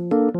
คุณ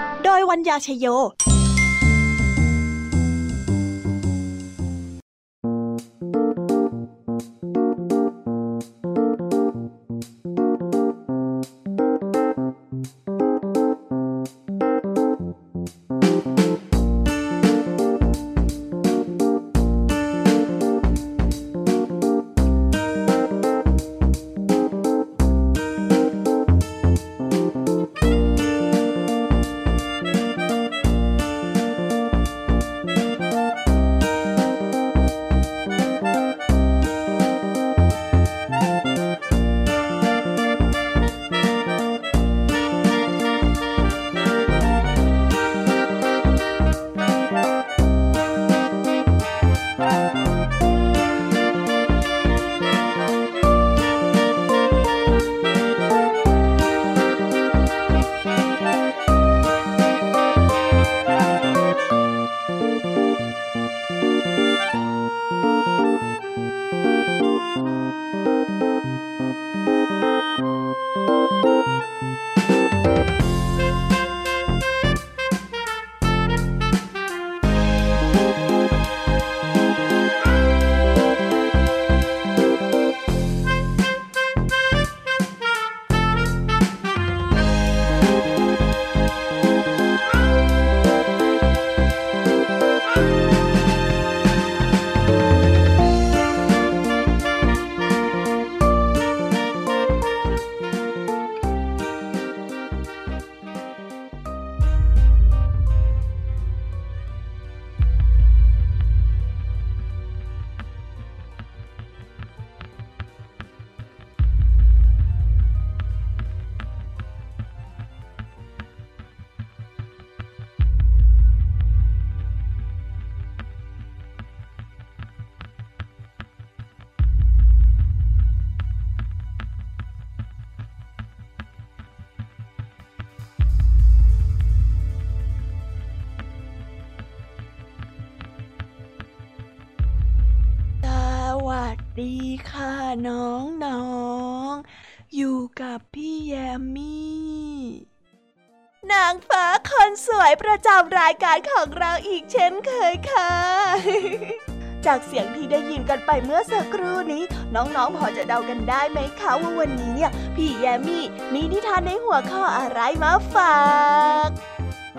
โดยวัญญาชยโย น้องน้องอยู่กับพี่แยมมี่ นางฟ้าคนสวยประจำรายการของเราอีกเช่นเคยค่ะ จากเสียงที่ได้ยินกันไปเมื่อสักครู่นี้ น้องๆพอจะเดากันได้ไหมคะว่าวันนี้เนี่ย พี่แยมมี่มีนิทานในหัวข้ออะไรมาฝาก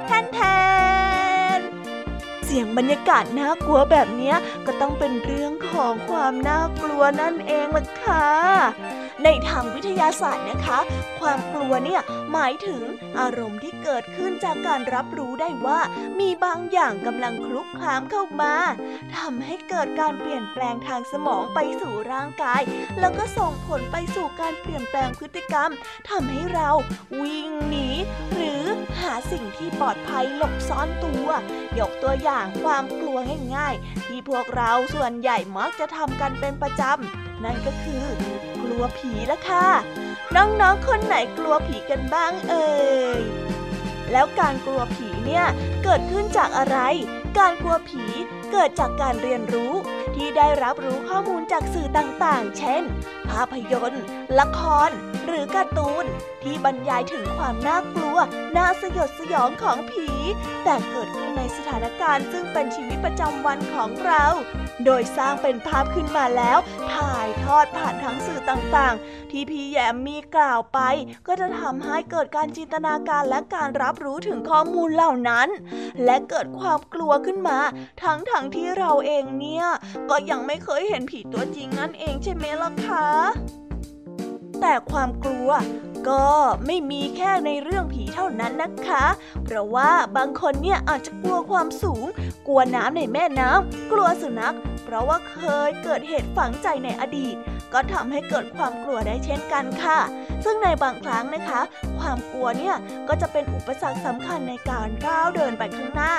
แทนแทน สียงบรรยากาศน่ากลัวแบบนี้ก็ต้องเป็นเรื่องของความน่ากลัวนั่นเองล่ะค่ะ ในทางวิทยาศาสตร์นะคะ ความกลัวเนี่ยหมายถึงอารมณ์ที่เกิดขึ้นจากการรับรู้ได้ว่า มีบางอย่างกำลังคลุกคลามเข้ามาทำให้เกิดการเปลี่ยนแปลงทางสมองไปสู่ร่างกาย แล้วก็ส่งผลไปสู่การเปลี่ยนแปลงพฤติกรรมทำให้เราวิ่งหนี หาสิ่งที่ปลอดภัยหลบซ่อนตัว ยกตัวอย่างความกลัวง่ายๆ ที่พวกเราส่วนใหญ่มักจะทำกันเป็นประจำ นั่นก็คือกลัวผีละค่ะ น้องๆ คนไหนกลัวผีกันบ้างเอ่ย แล้วการกลัวผีเนี่ยเกิดขึ้นจากอะไร การกลัวผีเกิดจากการเรียนรู้ที่ได้รับรู้ข้อมูลจากสื่อต่างๆ เช่น ภาพยนตร์ ละคร หรือการ์ตูนที่บรรยายถึงความน่ากลัว น่าสยดสยองของผี แต่เกิดขึ้นในสถานการณ์ซึ่งเป็นชีวิตประจำวันของเรา โดยสร้างเป็นภาพขึ้นมาแล้ว ถ่ายทอดผ่านทั้งสื่อต่างๆ ที่พี่แยมมีกล่าวไป ก็จะทำให้เกิดการจินตนาการและการรับรู้ถึงข้อมูลเหล่านั้น และเกิดความกลัวขึ้นมา ทั้งๆทที่เราเองเนี่ย ก็ยังไม่เคยเห็นผีตัวจริงนั่นเองใช่ไหมล่ะคะ แต่ความกลัว ก็ไม่มีแค่ในเรื่องผีเท่านั้นนะคะ เพราะว่าบางคนเนี่ยอาจจะกลัวความสูง กลัวน้ำในแม่น้ำกลัวสุนัข เพราะว่าเคยเกิดเหตุฝังใจในอดีต ก็ทำให้เกิดความกลัวได้เช่นกันค่ะ ซึ่งในบางครั้งนะคะ ความกลัวเนี่ยก็จะเป็นอุปสรรคสำคัญในการก้าวเดินไปข้างหน้า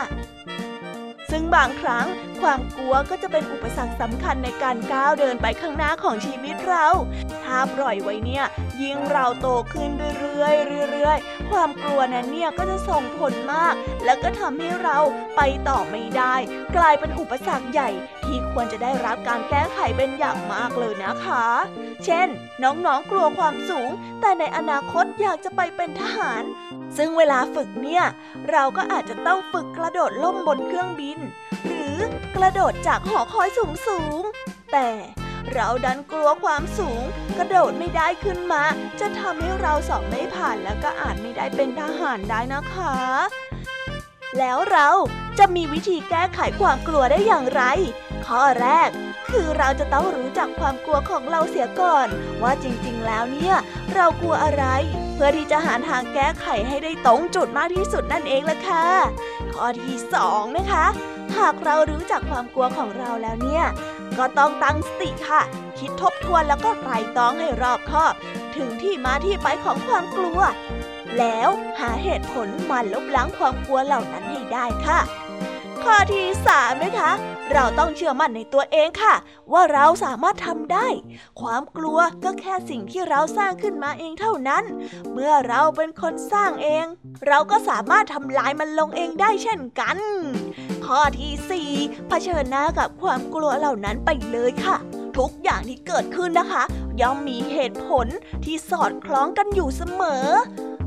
ซึ่งบางครั้งความกลัวก็จะเป็นอุปสรรคสำคัญในการก้าวเดินไปข้างหน้าของชีวิตเรา ถ้าปล่อยไว้เนี่ย ยิ่งเราโตขึ้นเรื่อยๆเรื่อยๆ ความกลัวนั้นเนี่ยก็จะส่งผลมาก แล้วก็ทำให้เราไปต่อไม่ได้ กลายเป็นอุปสรรคใหญ่ที่ควรจะได้รับการแก้ไขเป็นอย่างมากเลยนะคะ เช่น น้องๆกลัวความสูง แต่ในอนาคตอยากจะไปเป็นทหาร ซึ่งเวลาฝึกเนี่ย เราก็อาจจะต้องฝึกกระโดดล่มบนเครื่องบินหรือกระโดดจากหอคอยสูงสูง แต่เราดันกลัวความสูง กระโดดไม่ได้ขึ้นมา จะทำให้เราสอบไม่ผ่านแล้วก็อาจไม่ได้เป็นทหารได้นะคะ แล้วเราจะมีวิธีแก้ไขความกลัวได้อย่างไร ข้อแรกคือเราจะต้องรู้จักความกลัวของเราเสียก่อน ว่าจริงๆ แล้วเนี่ย เรากลัวอะไร เพื่อที่จะหาทางแก้ไขให้ได้ตรงจุดมากที่สุดนั่นเองล่ะค่ะ ข้อที่สองนะคะ หากเรารู้จักความกลัวของเราแล้วเนี่ย ก็ต้องตั้งสติค่ะ คิดทบทวนแล้วก็ไตร่ตรองให้รอบคอบ ถึงที่มาที่ไปของความกลัว แล้วหาเหตุผลมาลบล้างความกลัวเหล่านั้นให้ได้ค่ะ ข้อที่สามนะคะ เราต้องเชื่อมั่นในตัวเองค่ะ ว่าเราสามารถทำได้ ความกลัวก็แค่สิ่งที่เราสร้างขึ้นมาเองเท่านั้น เมื่อเราเป็นคนสร้างเอง เราก็สามารถทำลายมันลงเองได้เช่นกัน ข้อที่สี่เผชิญหน้ากับความกลัวเหล่านั้นไปเลยค่ะ ทุกอย่างที่เกิดขึ้นนะคะ ย่อมมีเหตุผลที่สอดคล้องกันอยู่เสมอ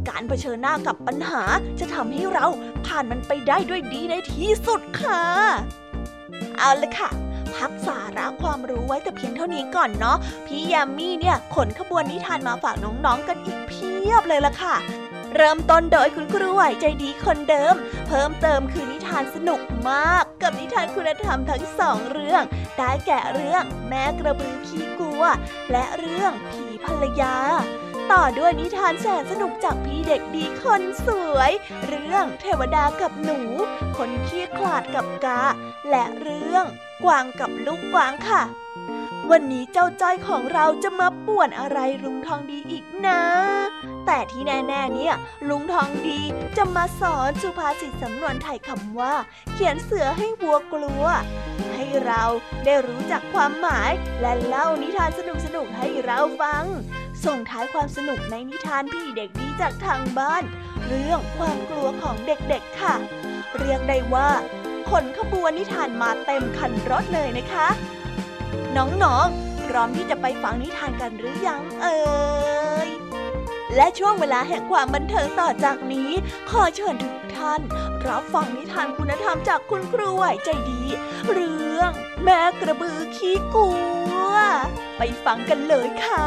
การเผชิญหน้ากับปัญหาจะทำให้เราผ่านมันไปได้ด้วยดีในที่สุดค่ะ เอาละค่ะพักสาระความรู้ไว้แต่เพียงเท่านี้ก่อนเนาะพี่ยามี่เนี่ยขนขบวนนิทานมาฝากน้องๆกันอีกเพียบเลยล่ะค่ะ เริ่มต้นโดยคุณครูไหวใจดีคนเดิม เพิ่มเติมคือนิทานสนุกมาก กับนิทานคุณธรรมทั้งสองเรื่องได้แก่เรื่องแม่กระบือขี้กลัว และเรื่องผีภรรยา ต่อด้วยนิทานแสนสนุกจากพี่เด็กดีคนสวย เรื่องเทวดากับหนู คนขี้ขลาดกับกา และเรื่องกวางกับลูกกวางค่ะ วันนี้เจ้าจ้อยของเราจะมาป่วนอะไรลุงทองดีอีกนะ แต่ที่แน่ๆเนี่ย ลุงทองดีจะมาสอนสุภาษิตสำนวนไทยคำว่า เขียนเสือให้วัวกลัว ให้เราได้รู้จักความหมายและเล่านิทานสนุกๆให้เราฟัง ส่งท้ายความสนุกในนิทานพี่เด็กดีจากทางบ้าน เรื่องความกลัวของเด็กๆค่ะ เรียกได้ว่าขนขบวนนิทานมาเต็มคันรถเลยนะคะ น้องๆ พร้อมที่จะไปฟังนิทานกันหรือยังเอ่ย และช่วงเวลาแห่งความบันเทิงต่อจากนี้ ขอเชิญทุกท่าน รับฟังนิทานคุณธรรมจากคุณครูไหวใจดี เรื่อง แม่กระบือขี้กลัว ไปฟังกันเลยค่ะ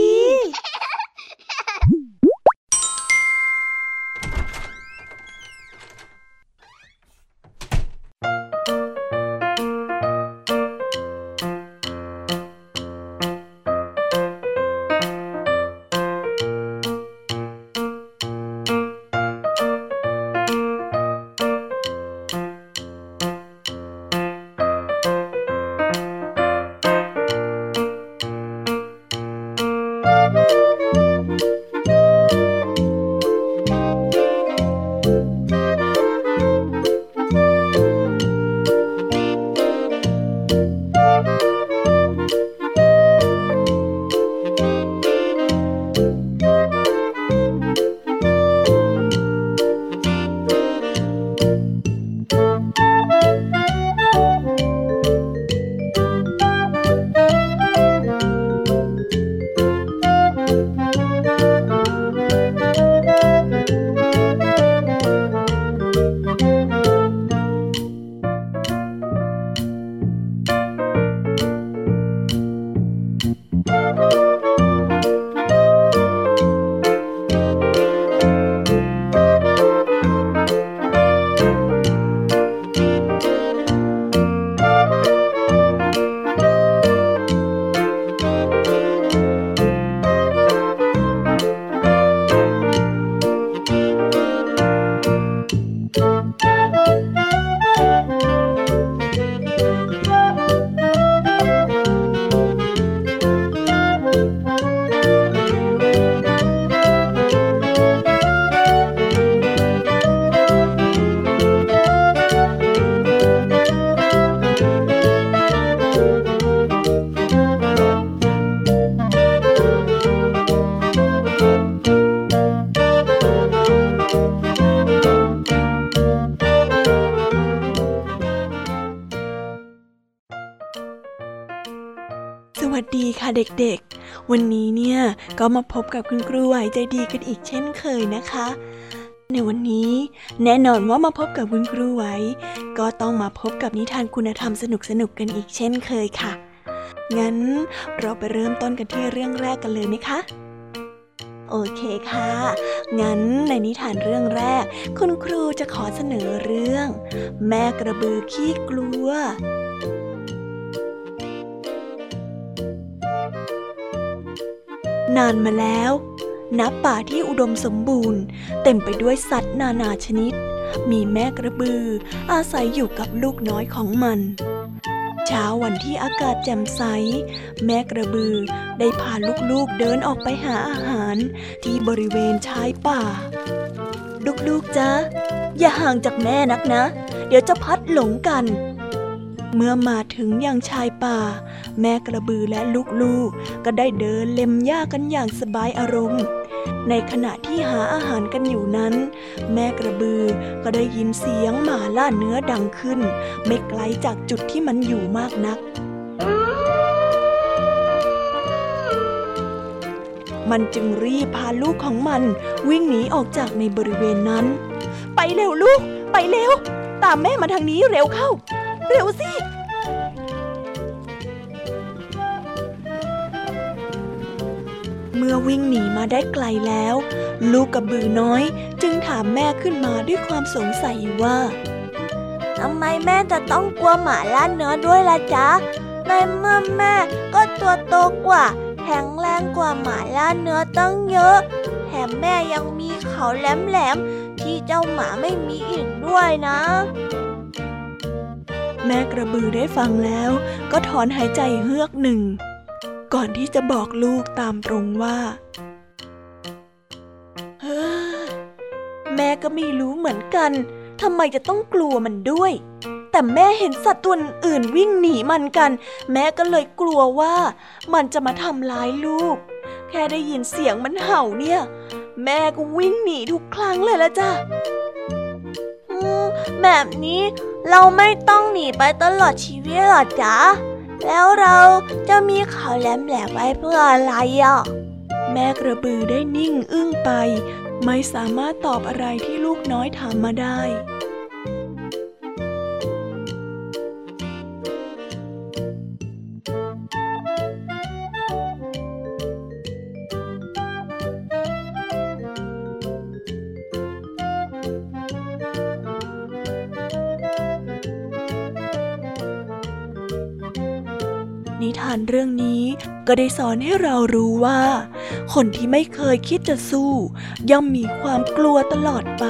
ี Thank you. ค่ะเด็กๆ วันนี้เนี่ยก็มาพบกับคุณครูไหวใจดีกันอีกเช่นเคยนะคะ ในวันนี้แน่นอนว่ามาพบกับคุณครูไหวก็ต้องมาพบกับนิทานคุณธรรมสนุกๆกันอีกเช่นเคยค่ะ งั้นเราไปเริ่มต้นกันที่เรื่องแรกกันเลยไหมคะ โอเคค่ะ งั้นในนิทานเรื่องแรก คุณครูจะขอเสนอเรื่อง แม่กระบือขี้กลัว นานมาแล้วณป่าที่อุดมสมบูรณ์ เต็มไปด้วยสัตว์นานาชนิด มีแม่กระบือ อาศัยอยู่กับลูกน้อยของมัน เช้าวันที่อากาศแจ่มใส แม่กระบือได้พาลูกๆเดินออกไปหาอาหารที่บริเวณชายป่า ลูกๆจ๊ะอย่าห่างจากแม่นักนะ เดี๋ยวจะพัดหลงกัน เมื่อมาถึงยังชายป่า แม่กระบือและลูกๆ ก็ได้เดินเล็มหญ้ากันอย่างสบายอารมณ์ ในขณะที่หาอาหารกันอยู่นั้น แม่กระบือก็ได้ยินเสียงหมาล่าเนื้อดังขึ้น ไม่ไกลจากจุดที่มันอยู่มากนักมันจึงรีบพาลูกของมัน วิ่งหนีออกจากในบริเวณนั้น ไปเร็วลูก ไปเร็ว ตามแม่มาทางนี้เร็วเข้า เร็วสิ เมื่อวิ่งหนีมาได้ไกลแล้ว ลูกกระบือน้อยจึงถามแม่ขึ้นมาด้วยความสงสัยว่าทำไมแม่จะต้องกลัวหมาล่าเนื้อด้วยล่ะจ๊ะในเมื่อแม่ก็ตัวโตกว่าแข็งแรงกว่าหมาล่าเนื้อตั้งเยอะแถมแม่ยังมีเขาแหลมๆที่เจ้าหมาไม่มีอีกด้วยนะ แม่กระบือได้ฟังแล้ว ก็ถอนหายใจเฮือกหนึ่ง ก่อนที่จะบอกลูกตามตรงว่าเฮ้อแม่ก็ไม่รู้เหมือนกันทำไมจะต้องกลัวมันด้วย แต่แม่เห็นสัตว์ตัวอื่นวิ่งหนีมันกัน แม่ก็เลยกลัวว่ามันจะมาทำร้ายลูก แค่ได้ยินเสียงมันเห่าเนี่ย แม่ก็วิ่งหนีทุกครั้งเลยละจ้ะ แบบนี้เราไม่ต้องหนีไปตลอดชีวิตหรอจ๊ะ แล้วเราจะมีเขาแหลมแหลมไว้เพื่ออะไรอะ แม่กระบือได้นิ่งอึ้งไป ไม่สามารถตอบอะไรที่ลูกน้อยถามมาได้านเรื่องนี้ก็ได้สอนให้เรารู้ว่า คนที่ไม่เคยคิดจะสู้ ย่อมมีความกลัวตลอดไป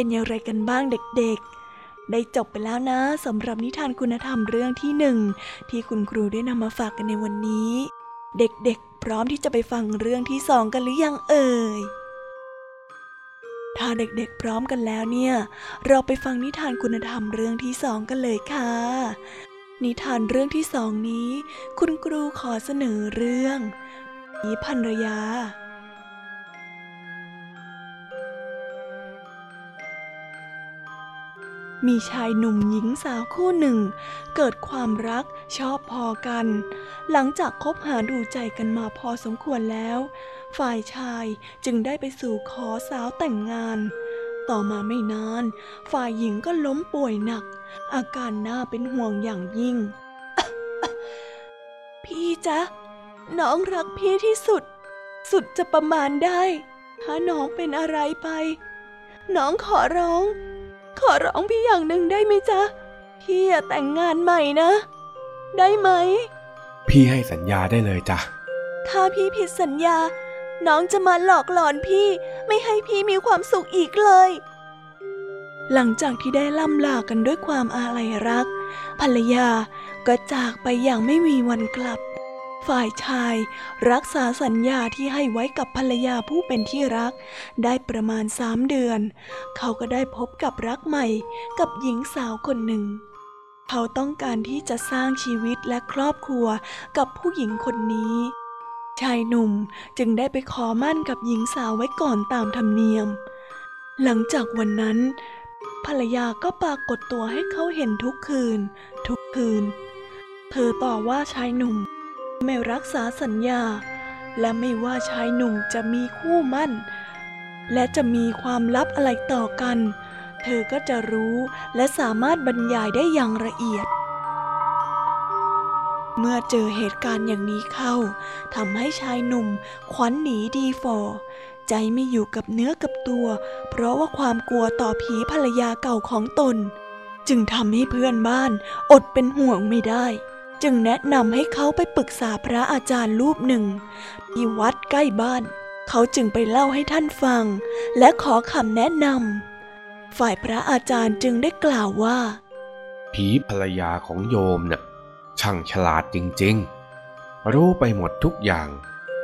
เป็นอย่างไรกันบ้างเด็กๆ ได้จบไปแล้วนะสำหรับนิทานคุณธรรมเรื่องที่หนึ่งที่คุณครูได้นำมาฝากกันในวันนี้ เด็กๆ พร้อมที่จะไปฟังเรื่องที่สองกันหรือยังเอ่ยถ้าเด็กๆ พร้อมกันแล้วเนี่ย เราไปฟังนิทานคุณธรรมเรื่องที่สองกันเลยค่ะ นิทานเรื่องที่สองนี้ คุณครูขอเสนอเรื่องผีภรรยา มีชายหนุ่มหญิงสาวคู่หนึ่ง เกิดความรักชอบพอกัน หลังจากคบหาดูใจกันมาพอสมควรแล้ว ฝ่ายชายจึงได้ไปสู่ขอสาวแต่งงาน ต่อมาไม่นาน ฝ่ายหญิงก็ล้มป่วยหนัก อาการน่าเป็นห่วงอย่างยิ่ง พี่จ๊ะ น้องรักพี่ที่สุด สุดจะประมาณได้ ถ้าน้องเป็นอะไรไป น้องขอร้อง ขอร้องพี่อย่างหนึ่งได้ไหมจ๊ะ พี่อย่าแต่งงานใหม่นะ ได้ไหม พี่ให้สัญญาได้เลยจ้ะ ถ้าพี่ผิดสัญญา น้องจะมาหลอกหลอนพี่ไม่ให้พี่มีความสุขอีกเลย หลังจากที่ได้ล่ำลากันด้วยความอาลัยรัก ภรรยาก็จากไปอย่างไม่มีวันกลับ ฝ่ายชายรักษาสัญญาที่ให้ไว้กับภรรยาผู้เป็นที่รัก ได้ประมาณสามเดือน เขาก็ได้พบกับรักใหม่กับหญิงสาวคนหนึ่ง เขาต้องการที่จะสร้างชีวิตและครอบครัวกับผู้หญิงคนนี้ ชายหนุ่มจึงได้ไปขอมั่นกับหญิงสาวไว้ก่อนตามธรรมเนียม หลังจากวันนั้นภรรยาก็ปรากฏตัวให้เขาเห็นทุกคืน ทุกคืน เธอต่อว่าชายหนุ่ม ไม่รักษาสัญญา และไม่ว่าชายหนุ่มจะมีคู่มั่น และจะมีความลับอะไรต่อกัน เธอก็จะรู้และสามารถบรรยายได้อย่างละเอียด เมื่อเจอเหตุการณ์อย่างนี้เข้าทำให้ชายหนุ่มขวัญหนีดีฟอใจไม่อยู่กับเนื้อกับตัว เพราะว่าความกลัวต่อผีภรรยาเก่าของตน จึงทำให้เพื่อนบ้านอดเป็นห่วงไม่ได้ จึงแนะนำให้เขาไปปรึกษาพระอาจารย์รูปหนึ่งที่วัดใกล้บ้าน เขาจึงไปเล่าให้ท่านฟัง และขอคำแนะนำฝ่ายพระอาจารย์จึงได้กล่าวว่า ผีภรรยาของโยมน่ะช่างฉลาดจริงๆ รู้ไปหมดทุกอย่าง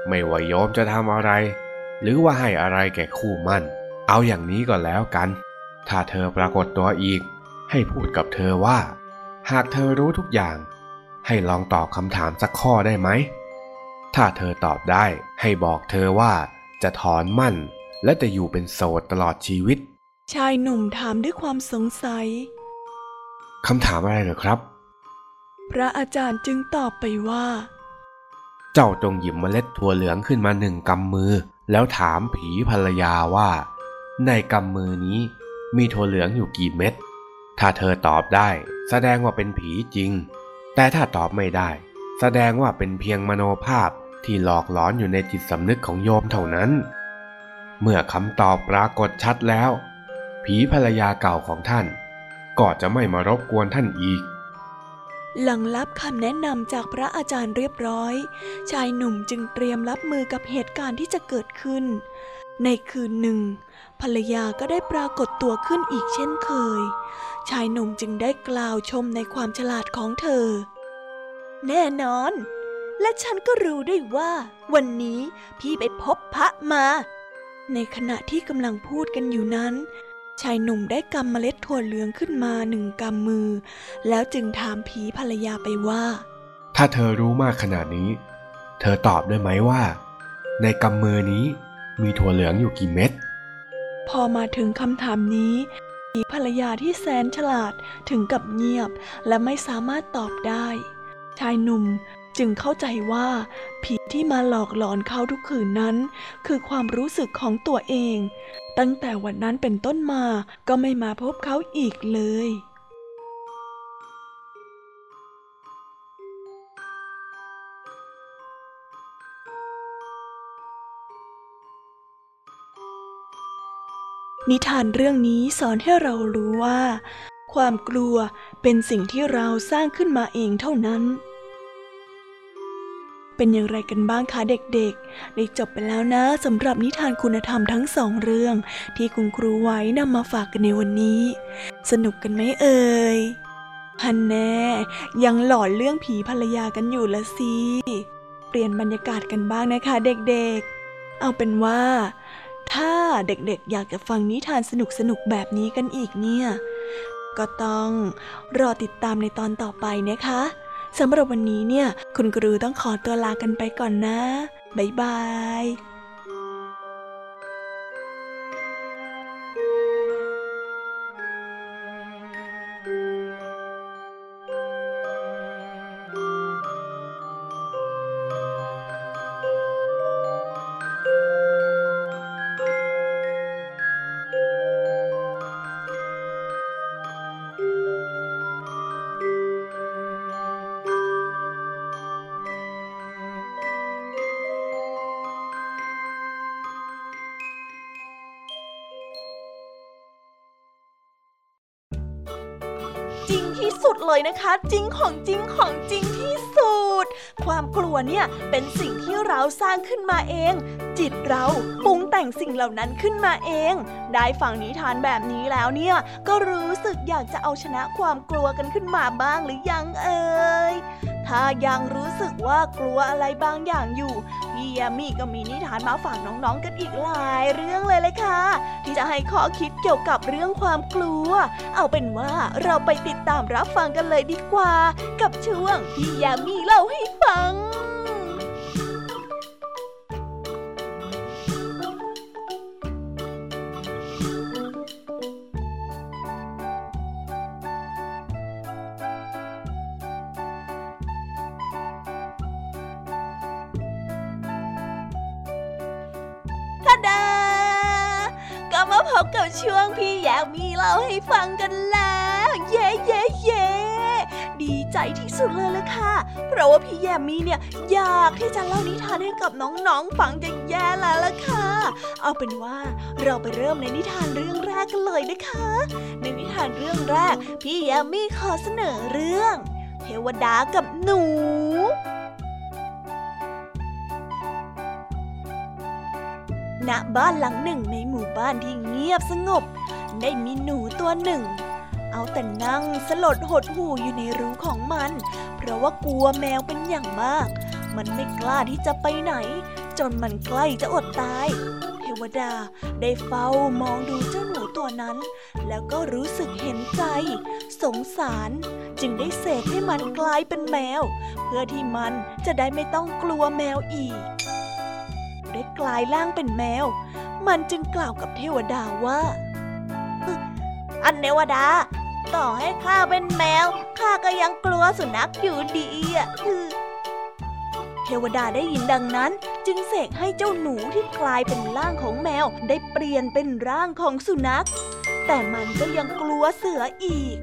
ไม่ว่าโยมจะทำอะไร หรือว่าให้อะไรแก่คู่มั่น เอาอย่างนี้ก็แล้วกัน ถ้าเธอปรากฏตัวอีก ให้พูดกับเธอว่า หากเธอรู้ทุกอย่าง ให้ลองตอบคำถามสักข้อได้ไหม ถ้าเธอตอบได้ให้บอกเธอว่าจะถอนมั่น และจะอยู่เป็นโสดตลอดชีวิต ชายหนุ่มถามด้วยความสงสัยคำถามอะไรเหรอครับ พระอาจารย์จึงตอบไปว่า เจ้าจงหยิบเมล็ดถั่วเหลืองขึ้นมาหนึ่งกำมือ แล้วถามผีภรรยาว่า ในกำมือนี้มีถั่วเหลืองอยู่กี่เม็ด ถ้าเธอตอบได้ แสดงว่าเป็นผีจริง แต่ถ้าตอบไม่ได้ แสดงว่าเป็นเพียงมโนภาพที่หลอกหลอนอยู่ในจิตสำนึกของโยมเท่านั้น เมื่อคำตอบปรากฏชัดแล้ว ผีภรรยาเก่าของท่าน ก็จะไม่มารบกวนท่านอีก หลังรับคำแนะนำจากพระอาจารย์เรียบร้อย ชายหนุ่มจึงเตรียมรับมือกับเหตุการณ์ที่จะเกิดขึ้น ในคืนหนึ่ง ภรรยาก็ได้ปรากฏตัวขึ้นอีกเช่นเคย ชายหนุ่มจึงได้กล่าวชมในความฉลาดของเธอ แน่นอน และฉันก็รู้ด้วยว่า วันนี้พี่ไปพบพระมา ในขณะที่กำลังพูดกันอยู่นั้น ชายหนุ่มได้กำเมล็ดถั่วเหลืองขึ้นมาหนึ่งกำมือ แล้วจึงถามผีภรรยาไปว่า ถ้าเธอรู้มากขนาดนี้ เธอตอบได้ไหมว่า ในกำมือนี้มีถั่วเหลืองอยู่กี่เม็ดพอมาถึงคำถามนี้ผี ภรรยาที่แสนฉลาดถึงกับเงียบและไม่สามารถตอบได้ ชายหนุ่มจึงเข้าใจว่าผีที่มาหลอกหลอนเขาทุกคืนนั้น คือความรู้สึกของตัวเอง ตั้งแต่วันนั้นเป็นต้นมาก็ไม่มาพบเขาอีกเลย นิทานเรื่องนี้สอนให้เรารู้ว่า ความกลัวเป็นสิ่งที่เราสร้างขึ้นมาเองเท่านั้น เป็นอย่างไรกันบ้างคะเด็กๆ ได้จบไปแล้วนะสำหรับนิทานคุณธรรมทั้งสองเรื่อง ที่คุณครูไว้นำมาฝากกันในวันนี้ สนุกกันไหมเอ่ยฮันแน่ยังหลอนเรื่องผีภรรยากันอยู่ละสิ เปลี่ยนบรรยากาศกันบ้างนะคะเด็กๆ เอาเป็นว่า ถ้าเด็กๆ อยากจะฟังนิทานสนุกๆ แบบนี้กันอีกเนี่ย ก็ต้องรอติดตามในตอนต่อไปนะคะสำหรับวันนี้เนี่ย คุณครูต้องขอตัวลากันไปก่อนนะ บ๊ายบาย เลยนะคะ จริงของจริงของจริงที่สุด ความกลัวเนี่ยเป็นสิ่งที่เราสร้างขึ้นมาเอง จิตเราปรุงแต่งสิ่งเหล่านั้นขึ้นมาเอง ได้ฟังนิทานแบบนี้แล้วเนี่ยก็รู้สึกอยากจะเอาชนะความกลัวกันขึ้นมาบ้างหรือยังเอ่ยถ้ายังรู้สึกว่ากลัวอะไรบางอย่างอยู่พี่ยามีก็มีนิทานมาฝากน้องๆกันอีกหลายเรื่องเลยเลยค่ะ ที่จะให้ข้อคิดเกี่ยวกับเรื่องความกลัว เอาเป็นว่าเราไปติดตามรับฟังกันเลยดีกว่า กับช่วงพี่ยามีเล่าให้ฟังพบกับช่วงพี่แยากมีเล่าให้ฟังกันแล้ว เย้เย้เย้ดีใจที่สุดเลยละค่ะ เพราะว่าพี่แยมมี่เนี่ยอยากที่จะเล่านิทานให้กับน้องๆฟังจะแย่แล้วล่ะค่ะ เอาเป็นว่าเราไปเริ่มในนิทานเรื่องแรกกันเลยนะคะ ในนิทานเรื่องแรก พี่แยมมี่ขอเสนอเรื่อง เทวดากับหนูณบ้านหลังหนึ่งในหมู่บ้านที่เงียบสงบ ได้มีหนูตัวหนึ่ง เอาแต่นั่งสลดหดหู่อยู่ในรูของมัน เพราะว่ากลัวแมวเป็นอย่างมาก มันไม่กล้าที่จะไปไหน จนมันใกล้จะอดตาย เทวดาได้เฝ้ามองดูเจ้าหนูตัวนั้น แล้วก็รู้สึกเห็นใจ สงสาร จึงได้เสกให้มันกลายเป็นแมว เพื่อที่มันจะได้ไม่ต้องกลัวแมวอีกได้กลายร่างเป็นแมว มันจึงกล่าวกับเทวดาว่าอันเทวดา ต่อให้ข้าเป็นแมว ข้าก็ยังกลัวสุนัขอยู่ดีอะเทวดาได้ยินดังนั้น จึงเสกให้เจ้าหนูที่กลายเป็นร่างของแมวได้เปลี่ยนเป็นร่างของสุนัข แต่มันก็ยังกลัวเสืออีก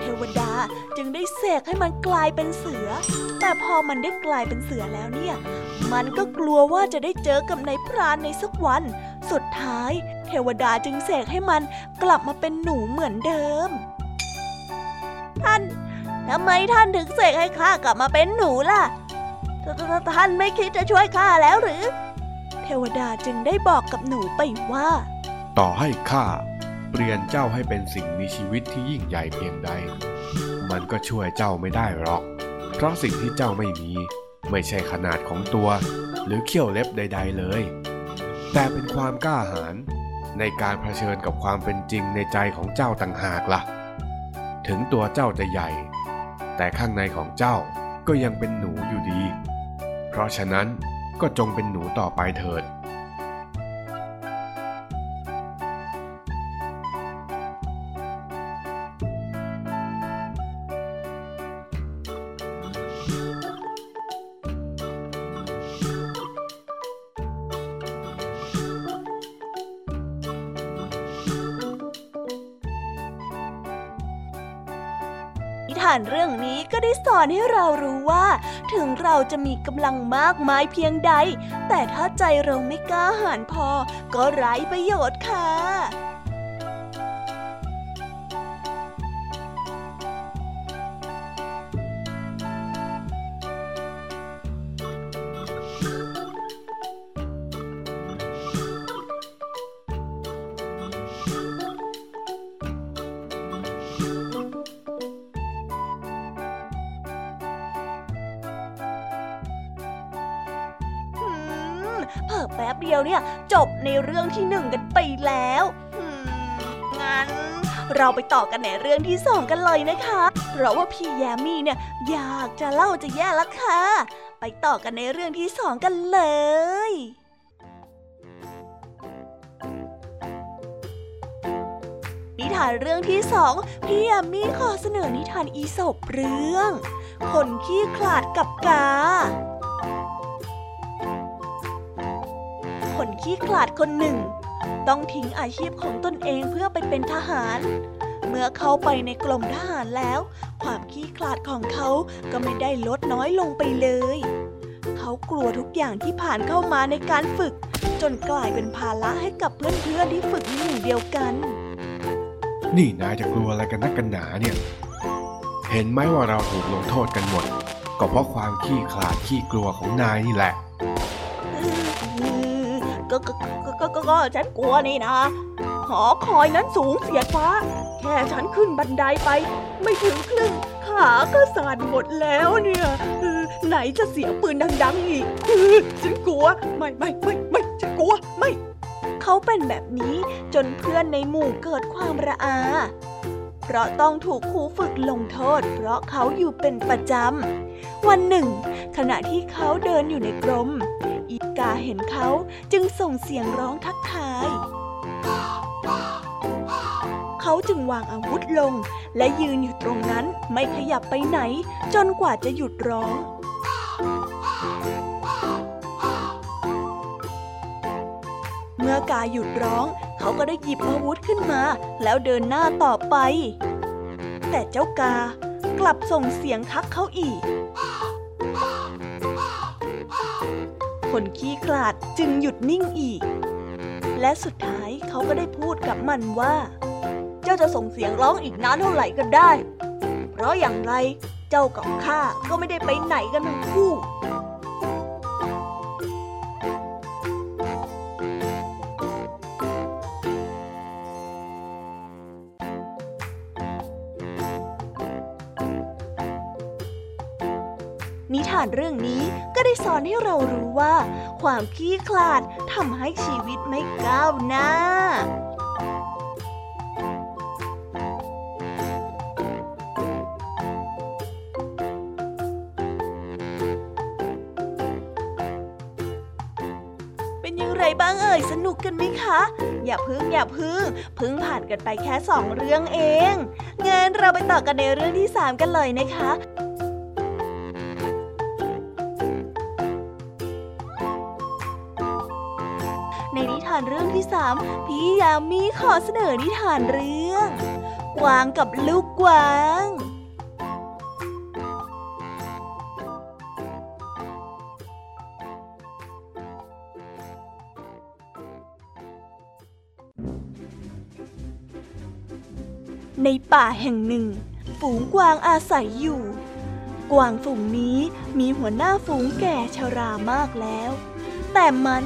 เทวดาจึงได้เสกให้มันกลายเป็นเสือ แต่พอมันได้กลายเป็นเสือแล้วเนี่ย มันก็กลัวว่าจะได้เจอกับนายพรานในสักวัน สุดท้าย เทวดาจึงเสกให้มันกลับมาเป็นหนูเหมือนเดิม ท่านทำไมท่านถึงเสกให้ข้ากลับมาเป็นหนูล่ะ ท่านไม่คิดจะช่วยข้าแล้วหรือ เทวดาจึงได้บอกกับหนูไปว่า ต่อให้ข้าเปลี่ยนเจ้าให้เป็นสิ่งมีชีวิตที่ยิ่งใหญ่เพียงใด มันก็ช่วยเจ้าไม่ได้หรอก เพราะสิ่งที่เจ้าไม่มี ไม่ใช่ขนาดของตัว หรือเขี้ยวเล็บใด ๆเลย แต่เป็นความกล้าหาญในการเผชิญกับความเป็นจริงในใจของเจ้าต่างหากละ่ะ ถึงตัวเจ้าจะใหญ่ แต่ข้างในของเจ้าก็ยังเป็นหนูอยู่ดี เพราะฉะนั้นก็จงเป็นหนูต่อไปเถิด ก็ได้สอนให้เรารู้ว่า ถึงเราจะมีกำลังมากมายเพียงใด แต่ถ้าใจเราไม่กล้าหาญพอ ก็ไร้ประโยชน์ค่ะ เรื่องที่หนึ่งกันไปแล้วงั้นเราไปต่อกันในเรื่องที่สองกันเลยนะคะ เพราะว่าพี่แยมมี่เนี่ยอยากจะเล่าจะแย่แล้วค่ะ ไปต่อกันในเรื่องที่สองกันเลยนิทานเรื่องที่สองพี่แยมมี่ขอเสนอนิทานอีสบเรื่อง คนขี้ขลาดกับกา ขี้ขลาดคนหนึ่ง ต้องทิ้งอาชีพของตนเองเพื่อไปเป็นทหาร เมื่อเข้าไปในกรมทหารแล้ว ความขี้ขลาดของเขาก็ไม่ได้ลดน้อยลงไปเลย เขากลัวทุกอย่างที่ผ่านเข้ามาในการฝึก จนกลายเป็นภาระให้กับเพื่อนๆที่ฝึกในหมู่เดียวกัน นี่นายจะกลัวอะไรกันนักกันหนาเนี่ยเห็นไหมว่าเราถูกลงโทษกันหมด ก็เพราะความขี้ขลาดขี้กลัวของนายนี่แหละ ก็ก็ก็ก็ก็ฉันกลัวนี่นะ หอคอยนั้นสูงเสียดฟ้า แค่ฉันขึ้นบันไดไป ไม่ถึงครึ่งขาก็สั่นหมดแล้วเนี่ยไหนจะเสียงปืนดัง ๆ อีกฉันกลัว ไม่ไม่ไม่ไม่ฉันกลัวไม่ เขาเป็นแบบนี้จนเพื่อนในหมู่เกิดความระอา ราะต้องถูกครูฝึกลงโทษ เพราะเขาอยู่เป็นประจำ วันหนึ่ง ขณะที่เขาเดินอยู่ในกรม อีกาเห็นเขาจึงส่งเสียงร้องทักทาย เขาจึงวางอาวุธลง และยืนอยู่ตรงนั้นไม่ขยับไปไหน จนกว่าจะหยุดร้องเมื่อกาหยุดร้อง เขาก็ได้หยิบอาวุธขึ้นมา แล้วเดินหน้าต่อไป แต่เจ้ากากลับส่งเสียงทักเขาอีก คนขี้ขลาดจึงหยุดนิ่งอีก และสุดท้ายเขาก็ได้พูดกับมันว่า เจ้าจะส่งเสียงร้องอีกนานเท่าไหร่ก็ได้ เพราะอย่างไรเจ้ากับข้าก็ไม่ได้ไปไหนกันทั้งคู่านเรื่องนี้ก็ได้สอนให้เรารู้ว่า ความขี้ขลาดทำให้ชีวิตไม่ก้าวหน้าเป็นย่างไรบ้างเอ่ยสนุกกันไหมคะ อย่าพึ่งอย่าพึ่งพึ่งผ่านกันไปแค่สองเรื่องเองงั้นเราไปต่อกันในเรื่องที่สามกันเลยนะคะานเรื่องที่สามพี่ยามีขอเสนอนิทานเรื่อง กวางกับลูกกวางในป่าแห่งหนึ่ง ฝูงกวางอาศัยอยู่ กวางฝูงนี้มีหัวหน้าฝูงแก่ชรามากแล้ว แต่มัน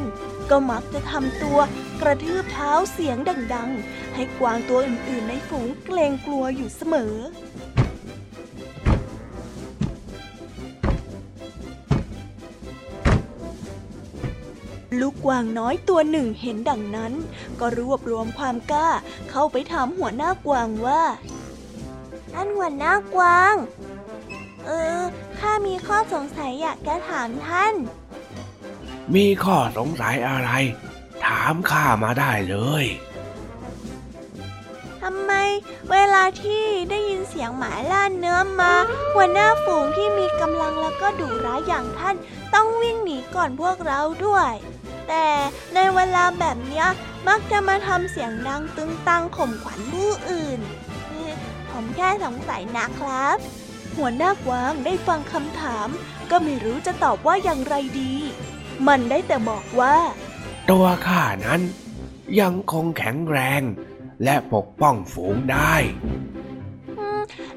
ก็มักจะทำตัวกระทืบเท้าเสียงดังๆ ให้กวางตัวอื่นๆในฝูงเกรงกลัวอยู่เสมอลูกกวางน้อยตัวหนึ่งเห็นดังนั้น ก็รวบรวมความกล้า เข้าไปถามหัวหน้ากวางว่าท่านหัวหน้ากวาง เออข้ามีข้อสงสัยอยากจะถามท่าน มีข้อสงสัยอะไร ถามข้ามาได้เลยทำไมเวลาที่ได้ยินเสียงหมาล่าเนื้อมาหัวหน้าฝูงที่มีกำลังแล้วก็ดุร้ายอย่างท่านต้องวิ่งหนีก่อนพวกเราด้วย แต่ในเวลาแบบเนี้ยมักจะมาทำเสียงดังตึงตังข่มขวัญผู้อื่น ผมแค่สงสัยนะครับ หัวหน้ากวางได้ฟังคำถาม ก็ไม่รู้จะตอบว่าอย่างไรดี มันได้แต่บอกว่า ตัวข้านั้นยังคงแข็งแรง และปกป้องฝูงได้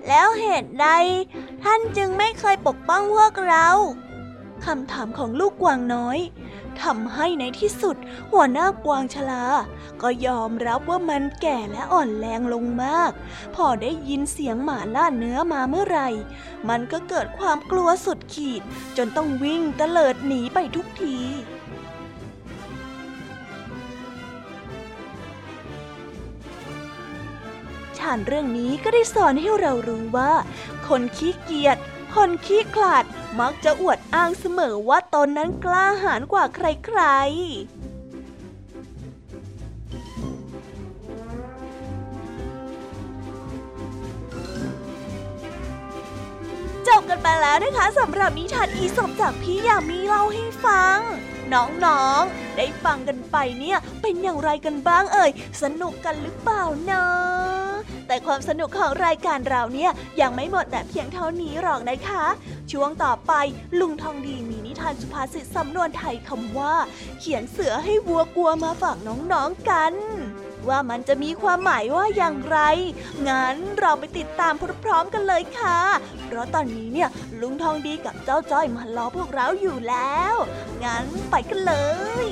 แล้วเหตุใด ท่านจึงไม่เคยปกป้องพวกเราคำถามของลูกกวางน้อย ทำให้ในที่สุด หัวหน้ากวางชลา ก็ยอมรับว่ามันแก่และอ่อนแรงลงมาก พอได้ยินเสียงหมาล่าเนื้อมาเมื่อไหร่ มันก็เกิดความกลัวสุดขีด จนต้องวิ่งเตลิดหนีไปทุกทีชานเรื่องนี้ก็ได้สอนให้เรารู้ว่า คนขี้เกียจ คนขี้ขลาดมักจะอวดอ้างเสมอว่าตนนั้นกล้าหาญกว่าใครๆจบกันไปแล้วนะคะสำหรับนิทานอีสบจากพี่ยามีเล่าให้ฟัง น้องๆ ได้ฟังกันไปเนี่ย เป็นอย่างไรกันบ้างเอ่ย สนุกกันหรือเปล่านะแต่ความสนุกของรายการเราเนี่ยยังไม่หมดแต่เพียงเท่านี้หรอกนะคะ ช่วงต่อไปลุงทองดีมีนิทานสุภาษิตสำนวนไทยคำว่า เขียนเสือให้วัวกลัวมาฝากน้องๆกัน ว่ามันจะมีความหมายว่าอย่างไร งั้นเราไปติดตามพร้อมๆกันเลยค่ะ เพราะตอนนี้เนี่ยลุงทองดีกับเจ้าจ้อยมารอพวกเราอยู่แล้ว งั้นไปกันเลย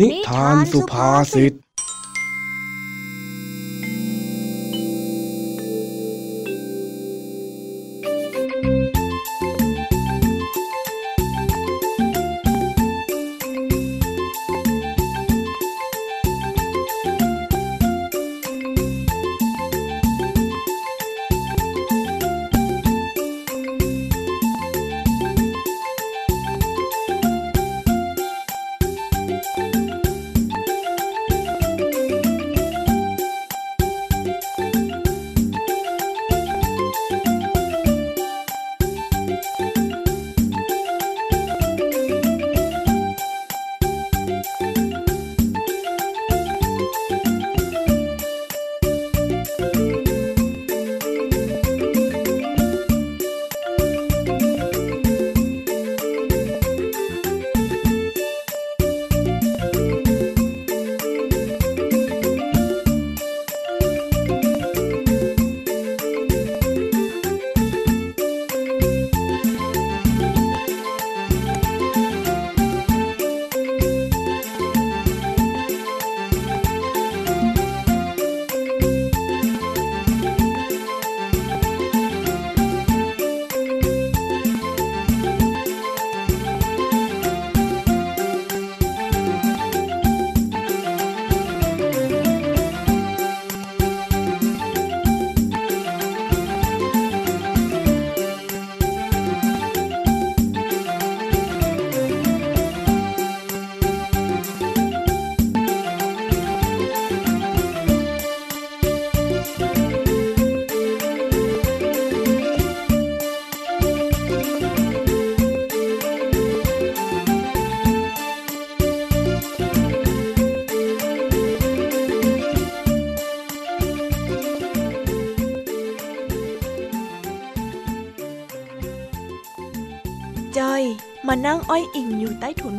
นิทานสุภาษิต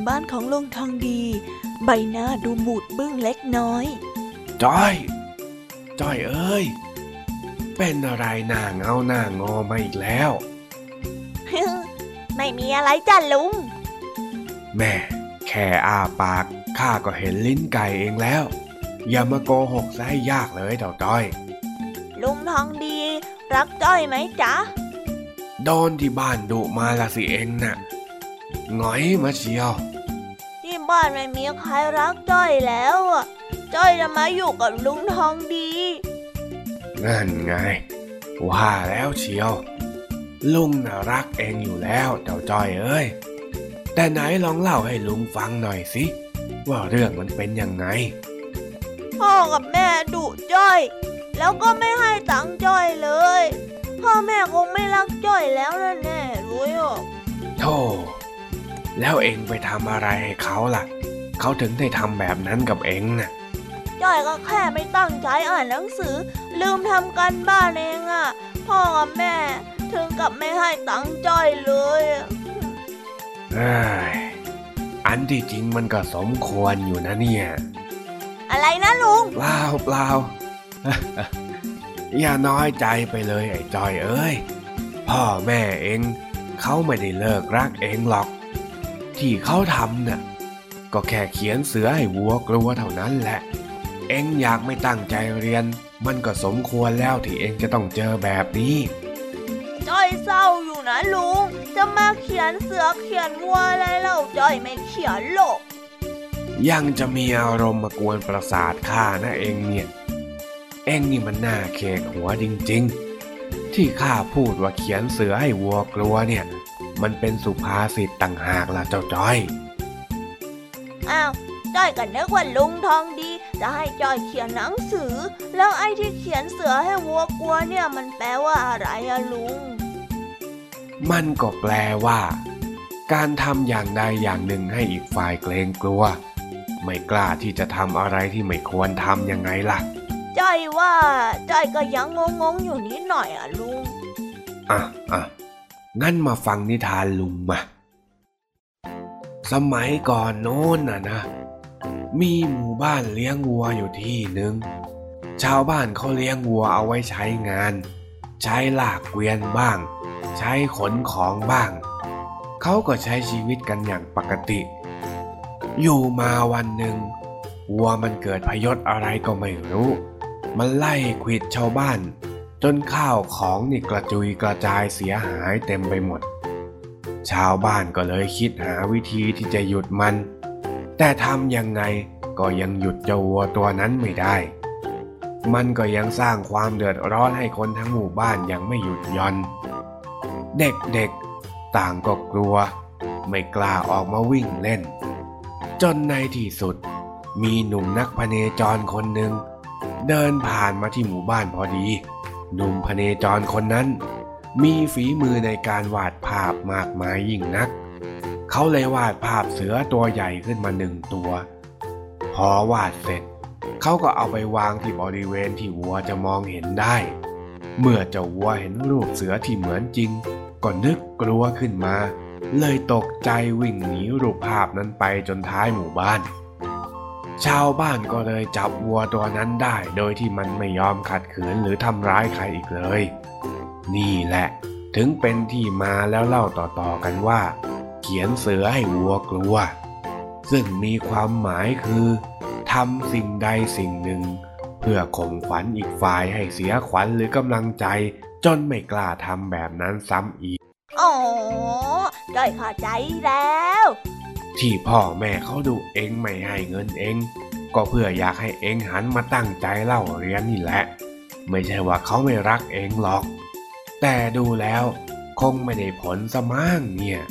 บ้านของลุงทองดี ใบหน้าดูบูดบึ้งเล็กน้อยจ้อยจ้อยเอ้ย เป็นอะไรหน้าเงาหน้างอมาอีกแล้ว ไม่มีอะไรจ้ะลุง แม่แค่อ้าปากข้าก็เห็นลิ้นไก่เองแล้ว อย่ามาโกหกซะให้ยากเลยเต่าจ้อย ลุงทองดี รักจ้อยไหมจ๊ะโดนที่บ้านดุมาละสิเองน่ะหงอยมาเชียวที่ บ้านไม่มีใครรักจ้อยแล้วอะจ้อยจะมาอยู่กับลุงทองดีนั่นไง ว่าแล้วเชียว ลุงน่ะรักเองอยู่แล้วเจ้าจ้อยเอ้ย แต่ไหนลองเล่าให้ลุงฟังหน่อยสิ ว่าเรื่องมันเป็นยังไง พ่อกับแม่ดุจ้อย แล้วก็ไม่ให้ตังค์จ้อยเลย พ่อแม่คงไม่รักจ้อยแล้วแน่ๆรู้หรอกโธ่ แล้วเองไปทำอะไรให้เขาล่ะ เขาถึงได้ทำแบบนั้นกับเองน่ะจ้อยก็แค่ไม่ตั้งใจอ่านหนังสือ ลืมทำกันบ้านเองอะ พ่อกับแม่ ถึงกับไม่ให้ตังค์จ้อยเลยอะเอ้ยอันที่จริงมันก็สมควรอยู่นะเนี่ย อะไรนะลุงเปล่าเปล่าอย่าน้อยใจไปเลยไอ้จอยเอ้ย พ่อแม่เอง เขาไม่ได้เลิกรักเองหรอก ที่เขาทำน่ะก็แค่เขียนเสือให้วัวกลัวเท่านั้นแหละ เองอยากไม่ตั้งใจเรียน มันก็สมควรแล้วที่เองจะต้องเจอแบบนี้จ้อยเศร้าอยู่นะลุง จะมาเขียนเสือเขียนวัวอะไรเล่าจ้อยไม่เขียนหรอก ยังจะมีอารมณ์มากวนประสาทข้านะเองเนี่ย เองนี่มันน่าเคกหัวจริงๆ ที่ที่ข้าพูดว่าเขียนเสือให้วัวกลัวเนี่ย มันเป็นสุภาษิตต่างหากล่ะเจ้าจ้อย อ้าวจ้อยก็นึกว่าลุงทองดี จะให้จ้อยเขียนหนังสือ แล้วไอ้ที่เขียนเสือให้วัวกลัวเนี่ยมันแปลว่าอะไรอะลุง มันก็แปลว่า การทำอย่างใดอย่างหนึ่งให้อีกฝ่ายเกรงกลัว ไม่กล้าที่จะทำอะไรที่ไม่ควรทำยังไงล่ะ จ้อยว่า จ้อยก็ยังงงๆอยู่นิดหน่อยอะลุง อะอะ งั้นมาฟังนิทานลุงมา สมัยก่อนโน้นน่ะนะ มีหมู่บ้านเลี้ยงวัวอยู่ที่หนึ่ง ชาวบ้านเขาเลี้ยงวัวเอาไว้ใช้งาน ใช้ลากเกวียนบ้าง ใช้ขนของบ้าง เขาก็ใช้ชีวิตกันอย่างปกติ อยู่มาวันหนึ่งวัวมันเกิดพยศอะไรก็ไม่รู้ มันไล่ขวิดชาวบ้าน จนข้าวของนี่กระจุยกระจายเสียหายเต็มไปหมด ชาวบ้านก็เลยคิดหาวิธีที่จะหยุดมัน แต่ทำยังไงก็ยังหยุดเจ้าวัวตัวนั้นไม่ได้ มันก็ยังสร้างความเดือดร้อนให้คนทั้งหมู่บ้านยังไม่หยุดย่อน เด็กๆต่างก็กลัว ไม่กล้าออกมาวิ่งเล่น จนในที่สุด มีหนุ่มนักพเนจรคนหนึ่ง เดินผ่านมาที่หมู่บ้านพอดี หนุ่มพเนจรคนนั้น มีฝีมือในการวาดภาพมากมายยิ่งนัก เขาเลยวาดภาพเสือตัวใหญ่ขึ้นมาหนึ่งตัว พอวาดเสร็จ เขาก็เอาไปวางที่บริเวณที่วัวจะมองเห็นได้ เมื่อเจ้าวัวเห็นรูปเสือที่เหมือนจริง ก็นึกกลัวขึ้นมา เลยตกใจวิ่งหนีรูปภาพนั้นไปจนท้ายหมู่บ้าน ชาวบ้านก็เลยจับวัวตัวนั้นได้ โดยที่มันไม่ยอมขัดขืนหรือทำร้ายใครอีกเลย นี่แหละถึงเป็นที่มาแล้วเล่าต่อๆกันว่า เขียนเสือให้วัวกลัว ซึ่งมีความหมายคือทำสิ่งใดสิ่งหนึ่ง เพื่อข่มขวัญอีกฝ่ายให้เสียขวัญหรือกำลังใจ จนไม่กล้าทำแบบนั้นซ้ำอีก อ๋อจ้อยเข้าใจแล้ว ที่พ่อแม่เขาดูเองไม่ให้เงินเอง ก็เพื่ออยากให้เองหันมาตั้งใจเล่าเรียนนี่แหละ ไม่ใช่ว่าเขาไม่รักเองหรอก แต่ดูแล้วคงไม่ได้ผลสมั่งเนี่ย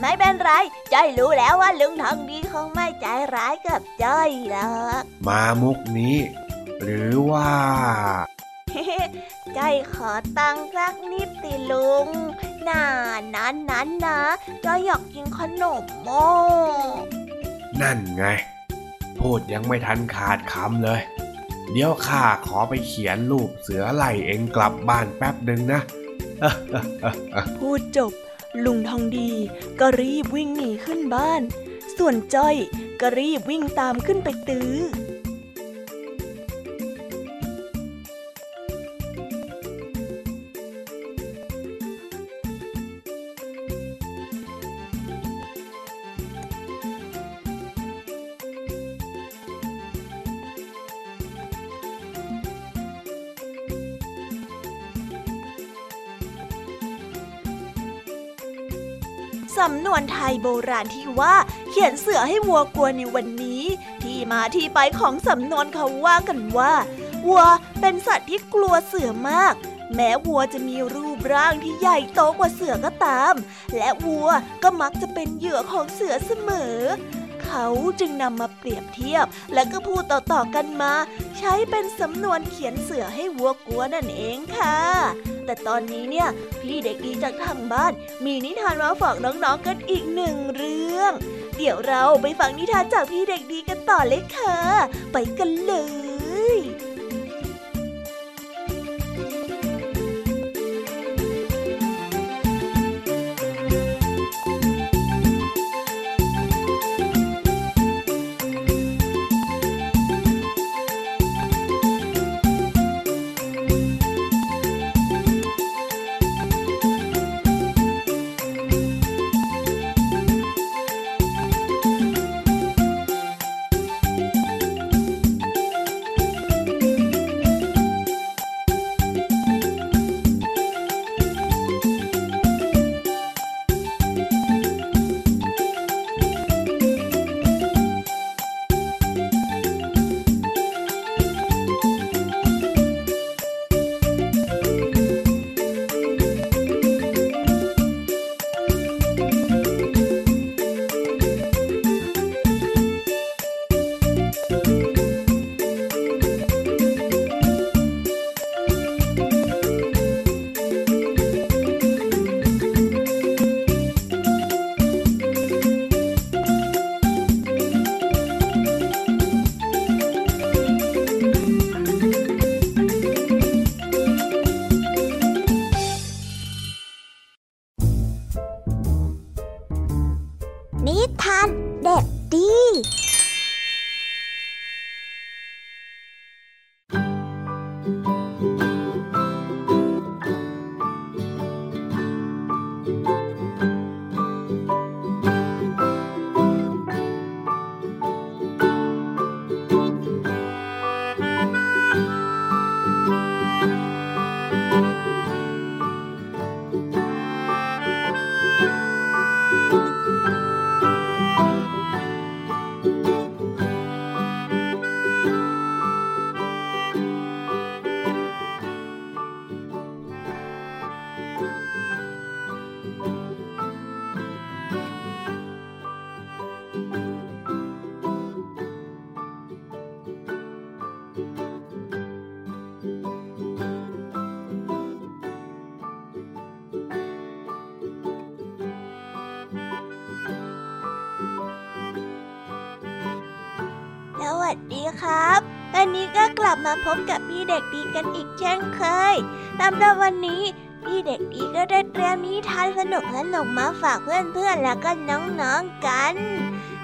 ไม่เป็นไรจ้อยรู้แล้วว่าลุงทองดีคงไม่ใจร้ายกับจ้อยหรอกมามุกนี้ หรือว่าจ้อยขอตังค์สักนิดสิลุง น่านั้นนั้นนะจ้อยอยากกินขนมโมนั่นไง พูดยังไม่ทันขาดคำเลย เดี๋ยวข้าขอไปเขียนรูปเสือไล่เองกลับบ้านแป๊บหนึ่งนะ พูดจบ ลุงทองดีก็รีบวิ่งหนีขึ้นบ้าน ส่วนจ้อยก็รีบวิ่งตามขึ้นไปตื้อ สำนวนไทยโบราณที่ว่า เขียนเสือให้วัวกลัวในวันนี้ ที่มาที่ไปของสำนวนเขาว่ากันว่า วัวเป็นสัตว์ที่กลัวเสือมาก แม้วัวจะมีรูปร่างที่ใหญ่โตกว่าเสือก็ตาม และวัวก็มักจะเป็นเหยื่อของเสือเสมอเขาจึงนำมาเปรียบเทียบ และก็พูดต่อๆกันมา ใช้เป็นสำนวนเขียนเสือให้วัวกลัวนั่นเองค่ะ แต่ตอนนี้เนี่ย พี่เด็กดีจากทางบ้าน มีนิทานมาฝากน้องๆกันอีกหนึ่งเรื่อง เดี๋ยวเราไปฟังนิทานจากพี่เด็กดีกันต่อเลยค่ะ ไปกันเลย พบกับพี่เด็กดีกันอีกเช่นเคยสำหรับวันนี้ พี่เด็กดีก็ได้เตรียมนิทานสนุกสนุกมาฝากเพื่อนๆแล้วก็น้องๆกัน